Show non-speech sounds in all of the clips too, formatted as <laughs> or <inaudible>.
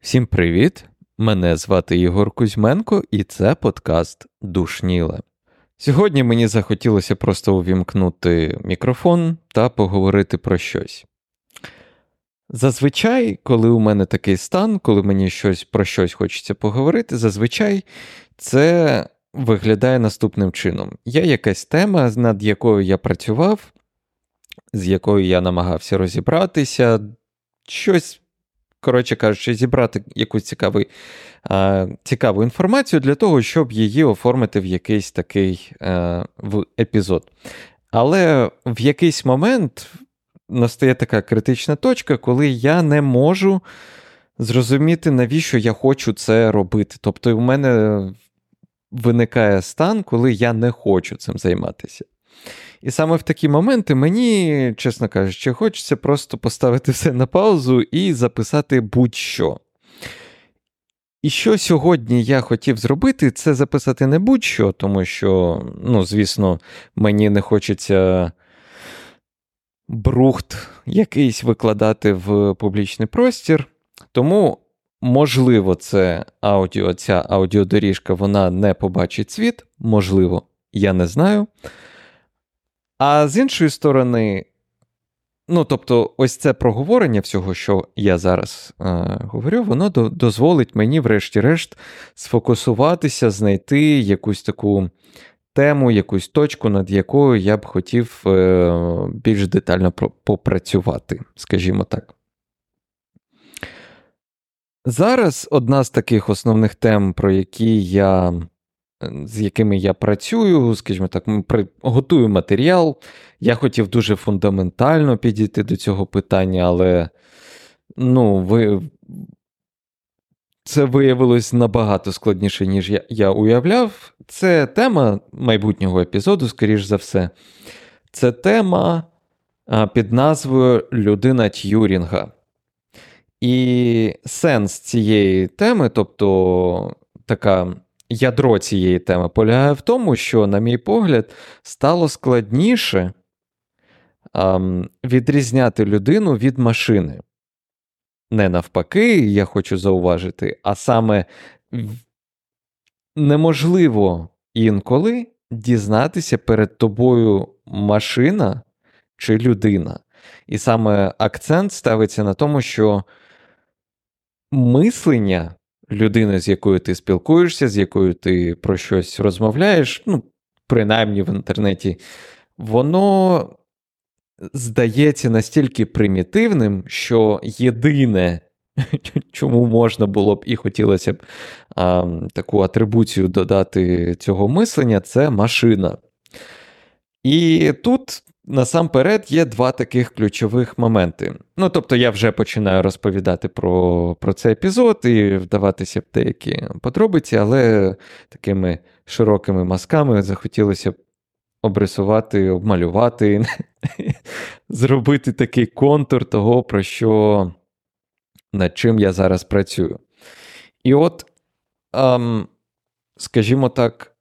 Всім привіт! Мене звати Єгор Кузьменко, і це подкаст Душніле. Сьогодні мені захотілося просто увімкнути мікрофон та поговорити про щось. Зазвичай, коли у мене такий стан, коли мені щось про щось хочеться поговорити, зазвичай це виглядає наступним чином. Є якась тема, над якою я працював, з якою я намагався розібратися, щось, коротше кажучи, зібрати якусь цікаву, а, цікаву інформацію для того, щоб її оформити в якийсь такий а, е, в епізод. Але в якийсь момент настає така критична точка, коли я не можу зрозуміти, навіщо я хочу це робити. Тобто, у мене виникає стан, коли я не хочу цим займатися. І саме в такі моменти мені, чесно кажучи, хочеться просто поставити все на паузу і записати будь-що. І що сьогодні я хотів зробити, це записати не будь-що, тому що, ну, звісно, мені не хочеться брухт якийсь викладати в публічний простір. Тому, можливо, це аудіо, ця аудіодоріжка вона не побачить світ, можливо, я не знаю. А з іншої сторони, ну, тобто, ось це проговорення всього, що я зараз е, говорю, воно до, дозволить мені, врешті-решт, сфокусуватися, знайти якусь таку тему, якусь точку, над якою я б хотів е, більш детально попрацювати, скажімо так. Зараз одна з таких основних тем, про які я, з якими я працюю, скажімо так, готую матеріал. Я хотів дуже фундаментально підійти до цього питання, але ну, ви це виявилось набагато складніше, ніж я, я уявляв. Це тема майбутнього епізоду, скоріш за все. Це тема під назвою Людина Т'юрінга. І сенс цієї теми, тобто така ядро цієї теми, полягає в тому, що, на мій погляд, стало складніше а, відрізняти людину від машини не навпаки, я хочу зауважити, а саме неможливо інколи дізнатися перед тобою машина чи людина. І саме акцент ставиться на тому, що мислення людини, з якою ти спілкуєшся, з якою ти про щось розмовляєш, ну, принаймні в інтернеті, воно здається настільки примітивним, що єдине, <laughs> чому можна було б і хотілося б а, таку атрибуцію додати цього мислення, це машина. І тут. Насамперед є два таких ключових моменти. Ну, тобто, я вже починаю розповідати про про цей епізод і вдаватися в деякі подробиці, але такими широкими мазками захотілося б обрисувати, обмалювати, <laughs> зробити такий контур того, про що, над чим я зараз працюю. І от, ем, скажімо так,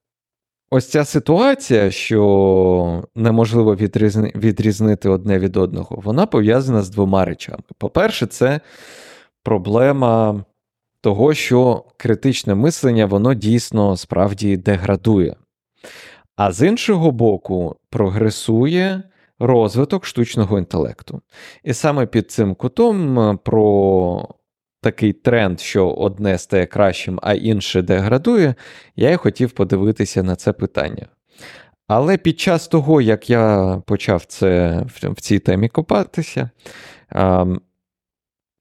ось ця ситуація, що неможливо відрізни, відрізнити одне від одного, вона пов'язана з двома речами. По-перше, це проблема того, що критичне мислення, воно дійсно справді деградує. А з іншого боку, прогресує розвиток штучного інтелекту. І саме під цим кутом е, про такий тренд, що одне стає кращим, а інше деградує, я і хотів подивитися на це питання. Але під час того, як я почав це в цій темі копатися,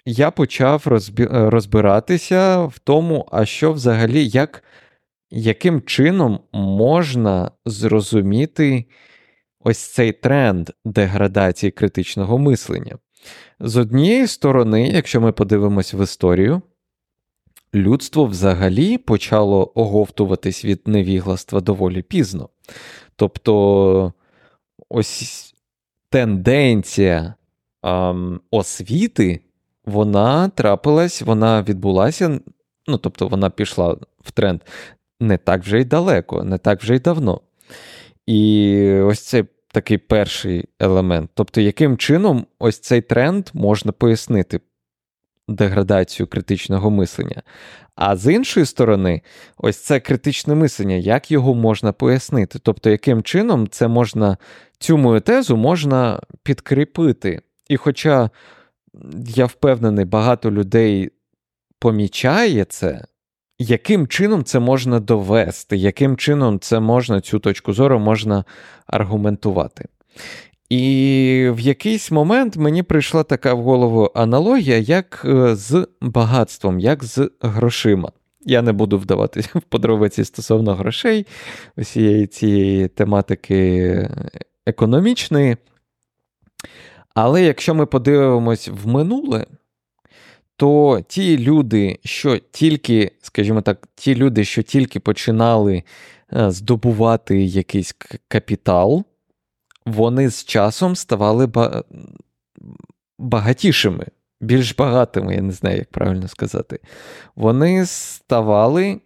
я почав розбиратися в тому, а що взагалі, як яким чином можна зрозуміти ось цей тренд деградації критичного мислення? З однієї сторони, якщо ми подивимось в історію, людство взагалі почало оговтуватись від невігластва доволі пізно. Тобто ось тенденція ем, освіти, вона трапилась, вона відбулася, ну тобто вона пішла в тренд не так вже й далеко, не так вже й давно. І ось цей такий перший елемент. Тобто, яким чином ось цей тренд можна пояснити деградацію критичного мислення. А з іншої сторони, ось це критичне мислення, як його можна пояснити? Тобто, яким чином це можна, цю мою тезу можна підкріпити. І хоча я впевнений, багато людей помічає це, яким чином це можна довести, яким чином це можна, цю точку зору можна аргументувати. І в якийсь момент мені прийшла така в голову аналогія, як е, з багатством, як з грошима. Я не буду вдаватися <laughs> в подробиці стосовно грошей, усієї цієї тематики економічної. Але якщо ми подивимось в минуле, то ті люди, що тільки, скажімо так, ті люди, що тільки починали е, здобувати якийсь капітал, вони з часом ставали багатішими, більш багатими, я не знаю, як правильно сказати. Вони ставали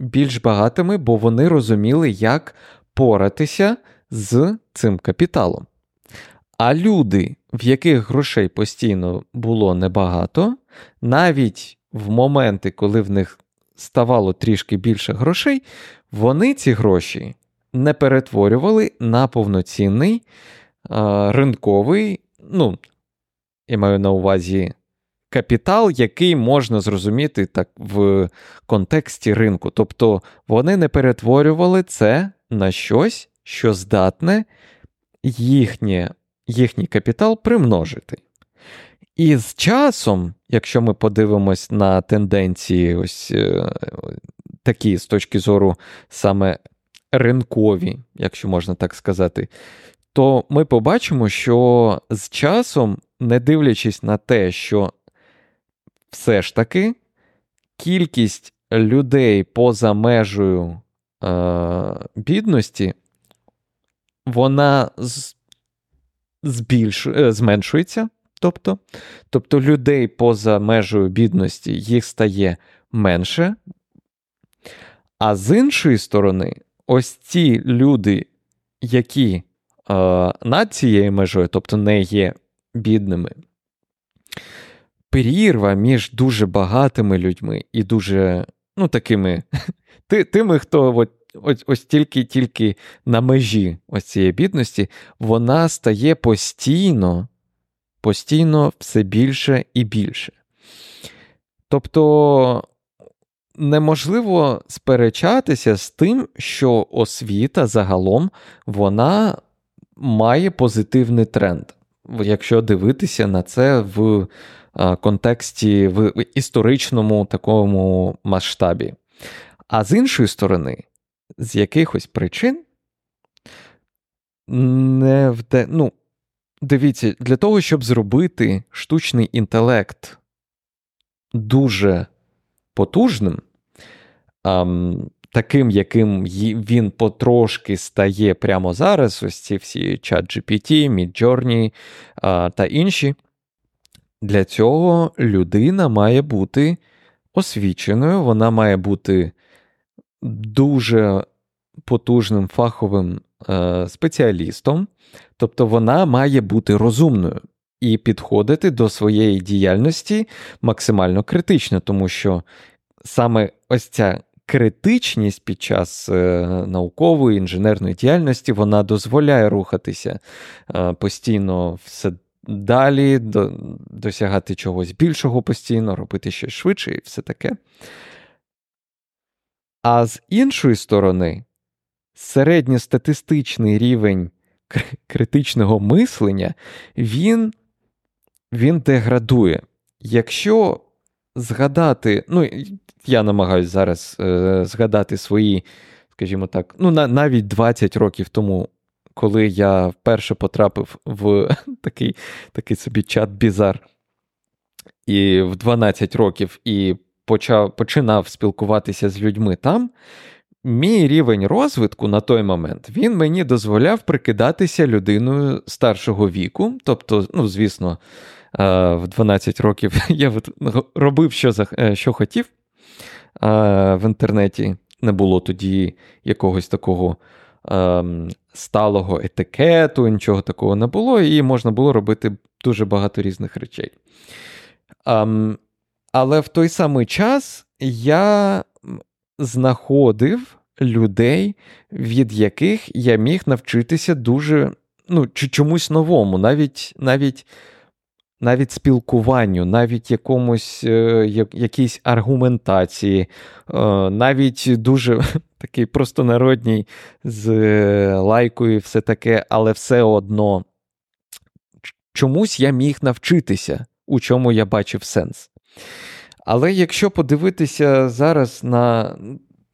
більш багатими, бо вони розуміли, як поратися з цим капіталом. А люди, в яких грошей постійно було небагато, навіть в моменти, коли в них ставало трішки більше грошей, вони ці гроші не перетворювали на повноцінний а, ринковий, ну, я маю на увазі капітал, який можна зрозуміти так в контексті ринку. Тобто вони не перетворювали це на щось, що здатне їхнє, їхній капітал примножити. І з часом, якщо ми подивимось на тенденції, ось е, такі з точки зору саме ринкові, якщо можна так сказати, то ми побачимо, що з часом, не дивлячись на те, що все ж таки кількість людей поза межею е, бідності, вона збільш, е, зменшується. Тобто, тобто людей поза межею бідності їх стає менше. А з іншої сторони, ось ці люди, які е, над цією межою, тобто не є бідними, перірва між дуже багатими людьми і дуже ну, такими <laughs> тими, хто от, ось, ось тільки тільки на межі ось цієї бідності, вона стає постійно, постійно все більше і більше. Тобто неможливо сперечатися з тим, що освіта загалом вона має позитивний тренд, якщо дивитися на це в контексті в історичному такому масштабі. А з іншої сторони, з якихось причин не вде... ну, дивіться, для того, щоб зробити штучний інтелект дуже потужним, ем, таким, яким він потрошки стає прямо зараз, ось ці всі чат GPT, Midjourney е, та інші. Для цього людина має бути освіченою, вона має бути дуже потужним фаховим е, спеціалістом, тобто вона має бути розумною і підходити до своєї діяльності максимально критично, тому що саме ось ця критичність під час е, наукової інженерної діяльності вона дозволяє рухатися е, постійно все далі, до, досягати чогось більшого постійно, робити щось швидше і все таке. А з іншої сторони, середньостатистичний рівень критичного мислення, він він деградує. Якщо згадати, ну, я намагаюся зараз е, згадати свої, скажімо так, ну, на, навіть 20 років тому, коли я вперше потрапив в <laughs> такий такий собі чат Бізар, і в 12 років і почав, починав спілкуватися з людьми там. Мій рівень розвитку на той момент він мені дозволяв прикидатися людиною старшого віку. Тобто, ну, звісно, в 12 років <laughs> я робив, що е, що хотів. В інтернеті не було тоді якогось такого ем, сталого етикету, нічого такого не було, і можна було робити дуже багато різних речей. Але в той самий час я знаходив людей, від яких я міг навчитися дуже ну, чи чомусь новому, навіть навіть, навіть спілкуванню, навіть якомусь е, якійсь аргументації, е, навіть дуже <laughs> такий простонародній з е, лайкою, все таке, але все одно чомусь я міг навчитися, у чому я бачив сенс. Але якщо подивитися зараз на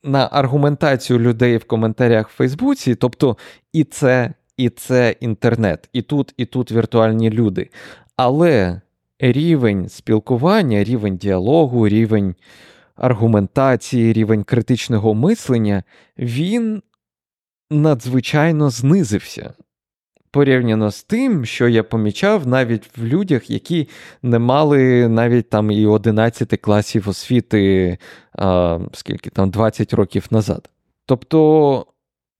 на аргументацію людей в коментарях в Фейсбуці, тобто і це, і це інтернет, і тут, і тут віртуальні люди. Але рівень спілкування, рівень діалогу, рівень аргументації, рівень критичного мислення, він надзвичайно знизився порівняно з тим, що я помічав навіть в людях, які не мали навіть там і 11 класів освіти, а, скільки там 20 років назад. Тобто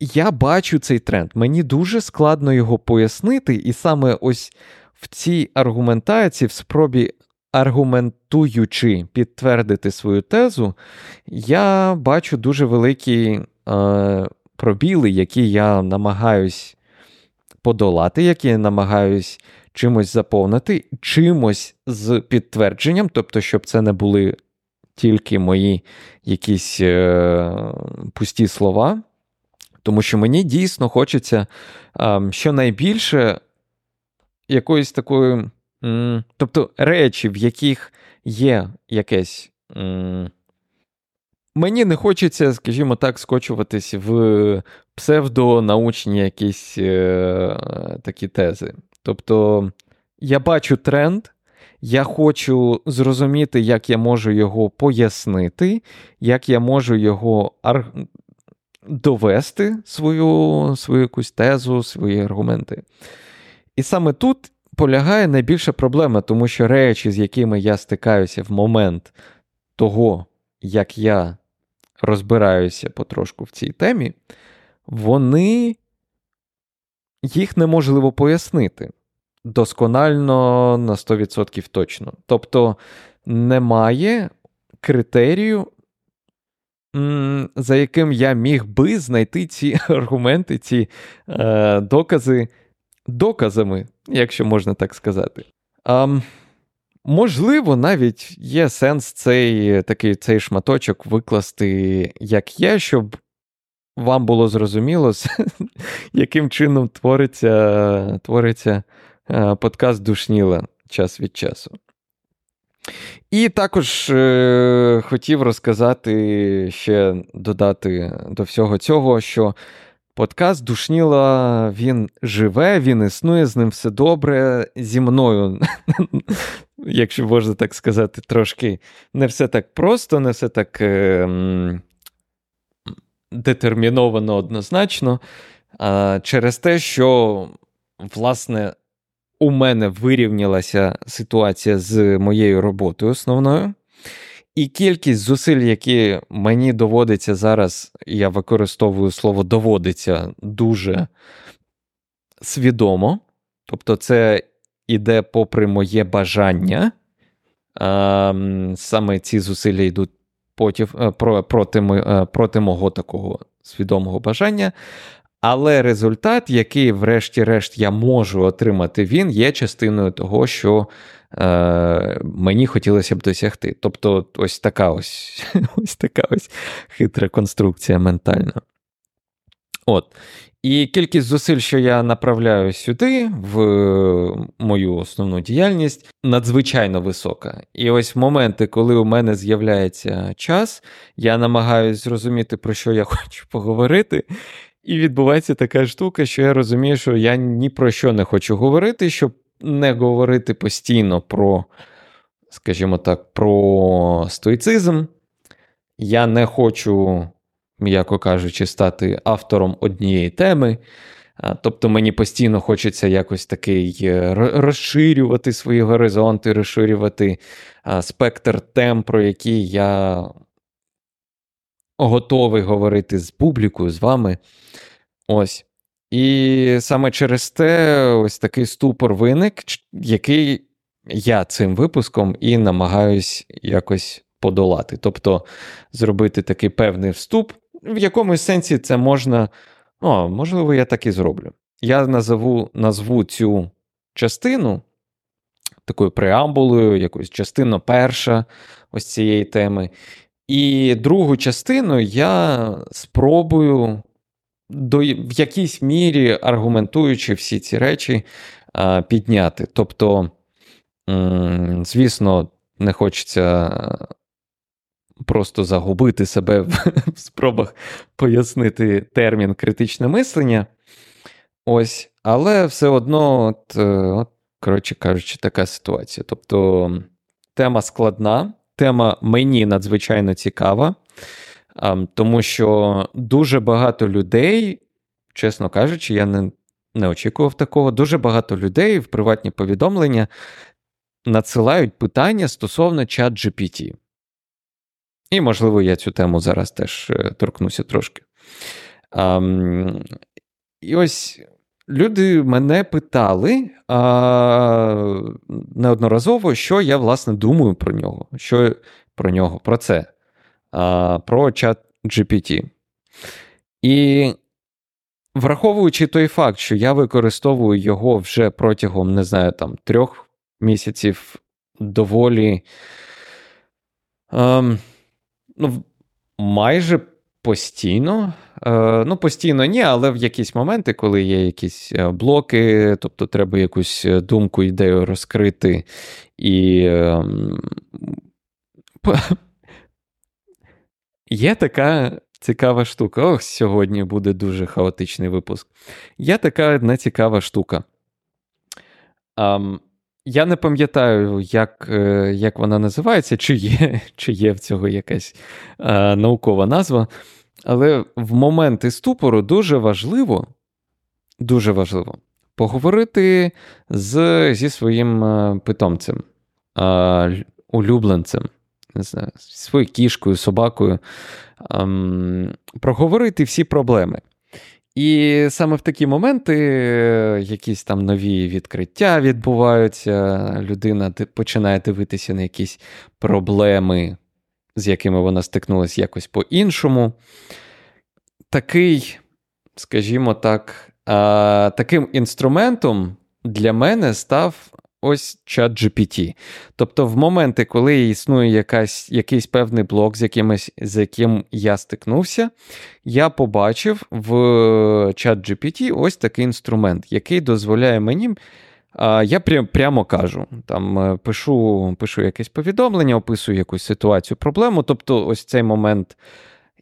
я бачу цей тренд, мені дуже складно його пояснити, і саме ось в цій аргументації, в спробі. Аргументуючи підтвердити свою тезу, я бачу дуже великі е, пробіли, які я намагаюсь подолати, які я намагаюсь чимось заповнити, чимось з підтвердженням, тобто, щоб це не були тільки мої якісь е, пусті слова. Тому що мені дійсно хочеться е, щонайбільше якоїсь такої, м, тобто речі, в яких є якесь. М, Мені не хочеться, скажімо так, скочуватись в псевдонаучні якісь е, такі тези. Тобто я бачу тренд, я хочу зрозуміти, як я можу його пояснити, як я можу його ар... довести свою, свою якусь тезу, свої аргументи. І саме тут полягає найбільша проблема, тому що речі, з якими я стикаюся в момент того, як я розбираюся потрошку в цій темі, вони їх неможливо пояснити досконально на 100% точно. Тобто немає критерію, за яким я міг би знайти ці <laughs> аргументи, ці е, докази доказами, якщо можна так сказати. А, Можливо, навіть є сенс цей такий цей шматочок викласти як є, щоб вам було зрозуміло, <laughs> яким чином твориться твориться е, подкаст Душніла час від часу. І також е, хотів розказати ще додати до всього цього, що подкаст Душніла він живе, він існує, з ним все добре. Зі мною, якщо можна так сказати, трошки не все так просто, не все так. Е, детерміновано однозначно, через те, що, власне, у мене вирівнялася ситуація з моєю роботою основною. І кількість зусиль, які мені доводиться зараз, я використовую слово доводиться дуже свідомо. Тобто, це іде попри моє бажання. Саме ці зусилля йдуть проти, е, проти, е, проти мого такого свідомого бажання. Але результат, який, врешті-решт, я можу отримати, він є частиною того, що е, мені хотілося б досягти. Тобто, ось така ось <laughs> ось така ось хитра конструкція ментальна. От. І кількість зусиль, що я направляю сюди, в мою основну діяльність, надзвичайно висока. І ось в моменти, коли у мене з'являється час, я намагаюся зрозуміти, про що я <laughs> хочу поговорити. І відбувається така штука, що я розумію, що я ні про що не хочу говорити, щоб не говорити постійно про, скажімо так, про стоїцизм. Я не хочу м'яко кажучи, стати автором однієї теми. Тобто мені постійно хочеться якось такий е, розширювати свої горизонти, розширювати спектр тем, про які я готовий говорити з публікою, з вами. Ось. І саме через те ось такий ступор виник, який я цим випуском і намагаюсь якось подолати. Тобто зробити такий певний вступ, в якомусь сенсі це можна. О, можливо, я так і зроблю. Я назову, назву цю частину такою преамбулою, якоюсь частина перша ось цієї теми. І другу частину я спробую до, в якійсь мірі аргументуючи всі ці речі, підняти. Тобто, звісно, не хочеться просто загубити себе <laughs> в спробах пояснити термін критичне мислення. Ось, але все одно, от, е, от, коротше кажучи, така ситуація. Тобто тема складна, тема мені надзвичайно цікава, тому що дуже багато людей, чесно кажучи, я не, не очікував такого. Дуже багато людей в приватні повідомлення надсилають питання стосовно чат GPT. І, можливо, я цю тему зараз теж е, торкнуся трошки. Um, і ось люди мене питали а, неодноразово, що я, власне, думаю про нього. Що про нього, про це, а, про чат GPT. І враховуючи той факт, що я використовую його вже протягом, не знаю, там, трьох місяців доволі. Ем, ну, майже постійно. Е, ну, постійно ні, але в якісь моменти, коли є якісь е, блоки, тобто треба якусь е, думку, ідею розкрити і. Ем, <laughs> є така цікава штука. Ох, сьогодні буде дуже хаотичний випуск. Є така нецікава штука. Um, я не пам'ятаю, як е, як вона називається, чи є <laughs> чи є в цього якась е, наукова назва. Але в моменти ступору дуже важливо дуже важливо поговорити з, зі своїм е, питомцем, а, улюбленцем, не знаю, своєю кішкою, собакою, а, проговорити всі проблеми. І саме в такі моменти е, якісь там нові відкриття відбуваються, людина починає дивитися на якісь проблеми, з якими вона стикнулася якось по-іншому. Такий, скажімо так, таким інструментом для мене став ось чат GPT. Тобто, в моменти, коли існує якась, якийсь певний блок, з якимось, з яким я стикнувся, я побачив в чат GPT ось такий інструмент, який дозволяє мені. Я прям, прямо кажу, там е, пишу пишу якесь повідомлення, описую якусь ситуацію, проблему. Тобто, ось цей момент,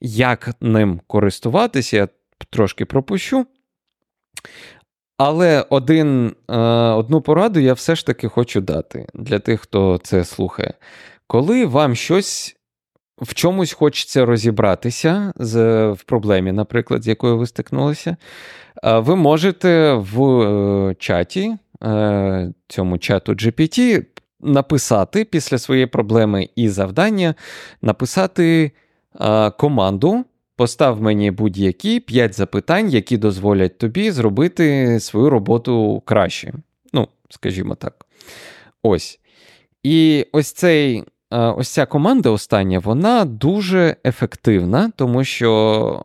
як ним користуватися, я трошки пропущу. Але один, е, одну пораду я все ж таки хочу дати для тих, хто це слухає. Коли вам щось в чомусь хочеться розібратися з, в проблемі, наприклад, з якою ви стикнулися, е, ви можете в е, чаті, цьому чату GPT, написати після своєї проблеми і завдання, написати команду. Постав мені будь-які 5 запитань, які дозволять тобі зробити свою роботу краще. Ну, скажімо так. Ось. І ось цей, ось ця команда остання, вона дуже ефективна, тому що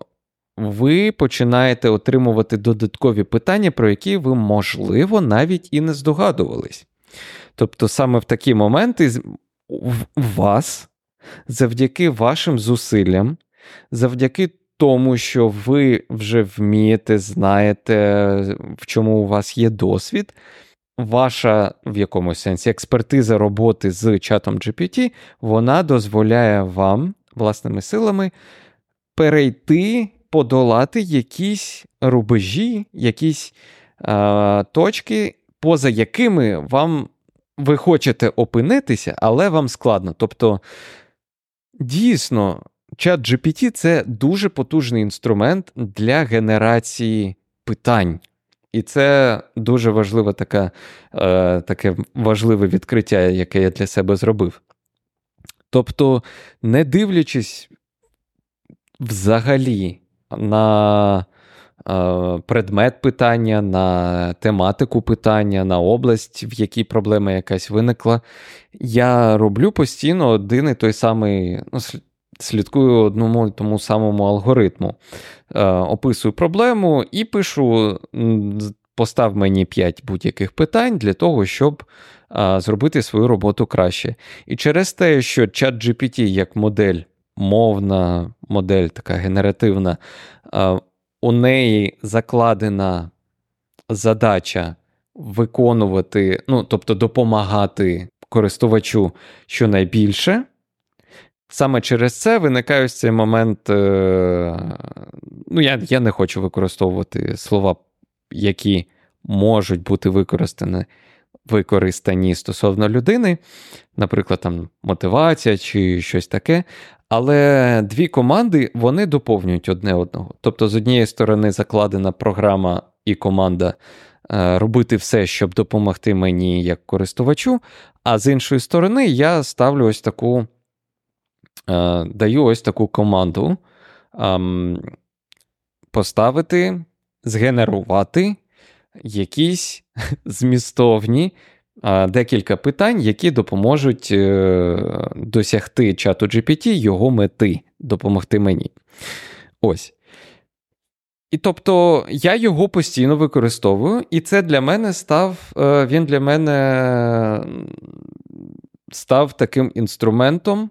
ви починаєте отримувати додаткові питання, про які ви, можливо, навіть і не здогадувались. Тобто, саме в такі моменти в вас, завдяки вашим зусиллям завдяки тому, що ви вже вмієте, знаєте, в чому у вас є досвід. Ваша в якомусь сенсі експертиза роботи з чатом GPT, вона дозволяє вам власними силами перейти, подолати якісь рубежі, якісь а, точки, поза якими вам ви хочете опинитися, але вам складно. Тобто, дійсно, Чат GPT це дуже потужний інструмент для генерації питань. І це дуже важливе така, е, таке важливе відкриття, яке я для себе зробив. Тобто, не дивлячись взагалі на предмет питання, на тематику питання, на область, в якій проблема якась виникла. Я роблю постійно один і той самий, ну, слідкую одному тому самому алгоритму. Описую проблему і пишу: постав мені 5 будь-яких питань для того, щоб зробити свою роботу краще. І через те, що чат GPT як модель, мовна модель, така генеративна, у неї закладена задача виконувати, ну, тобто допомагати користувачу щонайбільше. Саме через це виникає ось цей момент. Е, ну, я я не хочу використовувати слова, які можуть бути використані використані стосовно людини, наприклад, там мотивація чи щось таке. Але дві команди вони доповнюють одне одного. Тобто, з однієї сторони, закладена програма і команда е, робити все, щоб допомогти мені як користувачу. А з іншої сторони, я ставлю ось таку, даю ось таку команду поставити, згенерувати якісь <laughs> змістовні декілька питань, які допоможуть е, досягти чату GPT його мети, допомогти мені. Ось. І тобто я його постійно використовую, і це для мене став, е, він для мене став таким інструментом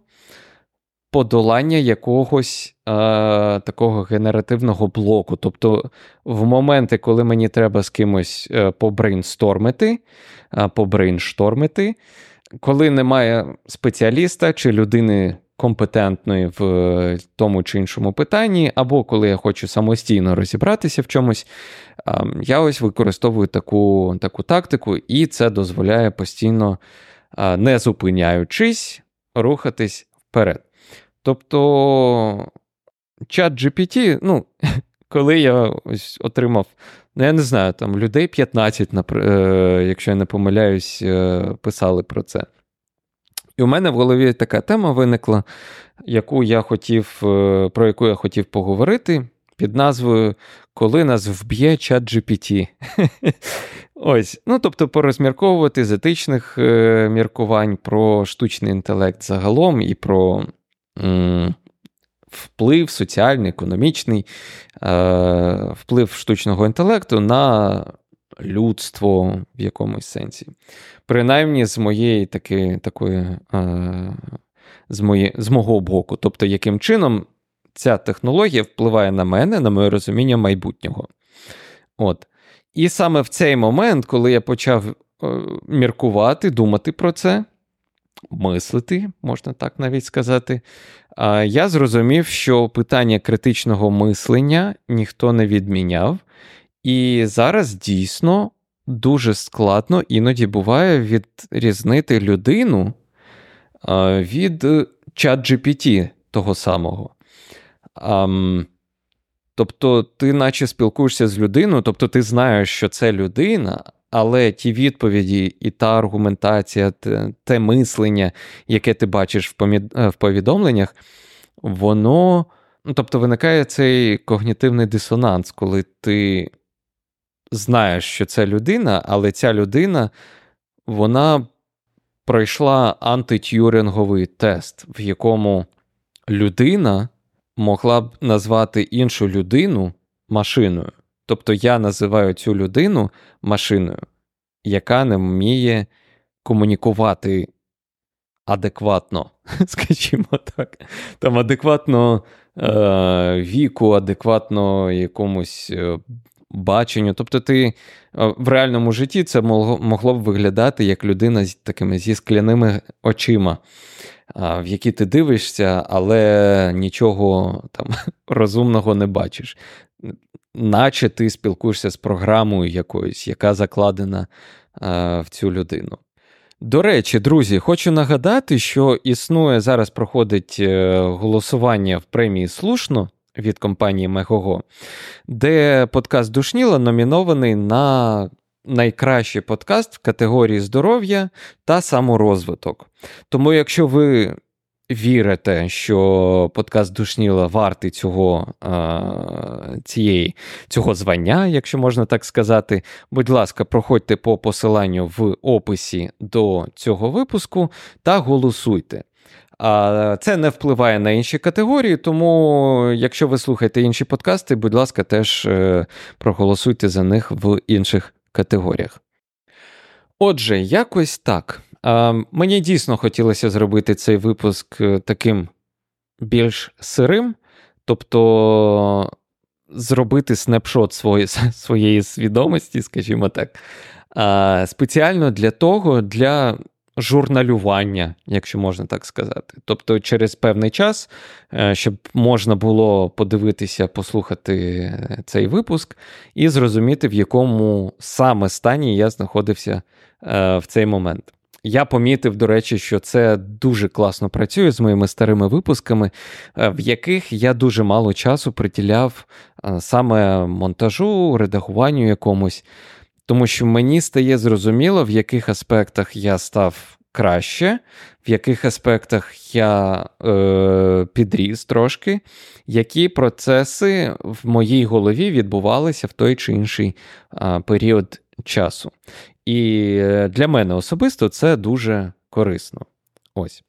подолання якогось е, такого генеративного блоку. Тобто, в моменти, коли мені треба з кимось е, побрейнстормити, е, побрейнштормити, коли немає спеціаліста чи людини. Компетентної в тому чи іншому питанні, або коли я хочу самостійно розібратися в чомусь, ем, я ось використовую таку таку тактику, і це дозволяє постійно, е, не зупиняючись, рухатись вперед. Тобто, чат GPT, ну, <laughs> коли я ось отримав, ну, я не знаю, там людей 15, е, якщо я не помиляюсь, е, писали про це. І у мене в голові така тема виникла, яку я хотів, е, про яку я хотів поговорити під назвою Коли нас вб'є чат GPT. <laughs> Ось, ну тобто, порозмірковувати з етичних міркувань про штучний інтелект загалом і про вплив соціальний, економічний, е, вплив штучного інтелекту на людство в якомусь сенсі. Принаймні, з моєї таки, такої, е, з, моє, з мого боку. Тобто, яким чином ця технологія впливає на мене, на моє розуміння майбутнього. От. І саме в цей момент, коли я почав е, міркувати, думати про це, мислити, можна так навіть сказати. Я зрозумів, що питання критичного мислення ніхто не відміняв, і зараз дійсно дуже складно іноді буває відрізнити людину від чат GPT того самого. Тобто, ти наче спілкуєшся з людиною, тобто ти знаєш, що це людина, але ті відповіді і та аргументація, те, мислення, яке ти бачиш в. Е, повідомленнях, воно. Ну, тобто виникає цей когнітивний дисонанс, коли ти знаєш, що це людина, але ця людина вона пройшла антитюринговий тест, в якому людина могла б назвати іншу людину машиною. Тобто я називаю цю людину машиною, яка не вміє комунікувати адекватно, <laughs> скажімо так. Там адекватно е, віку, адекватно якомусь е, баченню. Тобто, ти е, в реальному житті це могло б виглядати як людина з такими зі скляними очима. В які ти дивишся, але нічого там <laughs> розумного не бачиш наче ти спілкуєшся з програмою якоюсь, яка закладена е, в цю людину. До речі, друзі, хочу нагадати, що існує зараз проходить е, голосування в премії Слушно від компанії Мегого, де подкаст Душніла номінований на найкращий подкаст в категорії здоров'я та саморозвиток. Тому, якщо ви вірите, що подкаст Душніла вартий цього цієї, цього звання, якщо можна так сказати, будь ласка, проходьте по посиланню в описі до цього випуску та голосуйте. Це не впливає на інші категорії, тому якщо ви слухаєте інші подкасти, будь ласка, теж е, проголосуйте за них в інших категоріях. Отже, якось так. Мені дійсно хотілося зробити цей випуск е, таким більш сирим, тобто зробити снапшот своєї, <laughs> своєї свідомості, скажімо так, спеціально для того, для журналювання, якщо можна так сказати. Тобто, через певний час, е, щоб можна було подивитися, послухати цей випуск і зрозуміти, в якому саме стані я знаходився е, в цей момент. Я помітив, до речі, що це дуже класно працює з моїми старими випусками, е, в яких я дуже мало часу приділяв саме монтажу, редагуванню якомусь. Тому що мені стає зрозуміло, в яких аспектах я став краще, в яких аспектах я е, підріс трошки, які процеси в моїй голові відбувалися в той чи інший е, період часу. І е, для мене особисто це дуже корисно. Ось.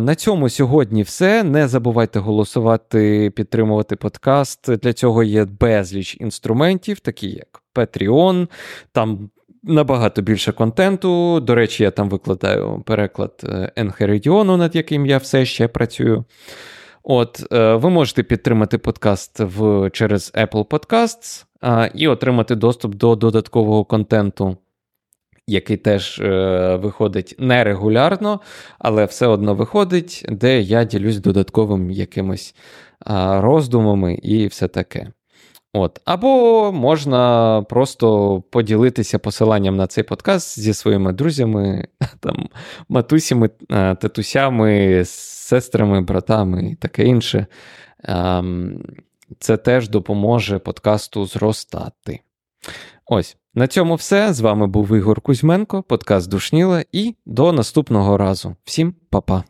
На цьому сьогодні все. Не забувайте голосувати, підтримувати подкаст. Для цього є безліч інструментів, такі як Patreon, там набагато більше контенту. До речі, я там викладаю переклад Енхеридіону, над яким я все ще працюю. От, е, Ви можете підтримати подкаст в, через Apple Podcasts і отримати доступ до додаткового контенту який теж е, виходить нерегулярно, але все одно виходить, де я ділюсь додатковим якимось роздумами і все таке. От. Або можна просто поділитися посиланням на цей подкаст зі своїми друзями, <laughs> там, матусями, е, татусями, сестрами, братами і таке інше. Це теж допоможе подкасту зростати. Ось. На цьому все. З вами був Ігор Кузьменко, подкаст Душніла, і до наступного разу. Всім па-па.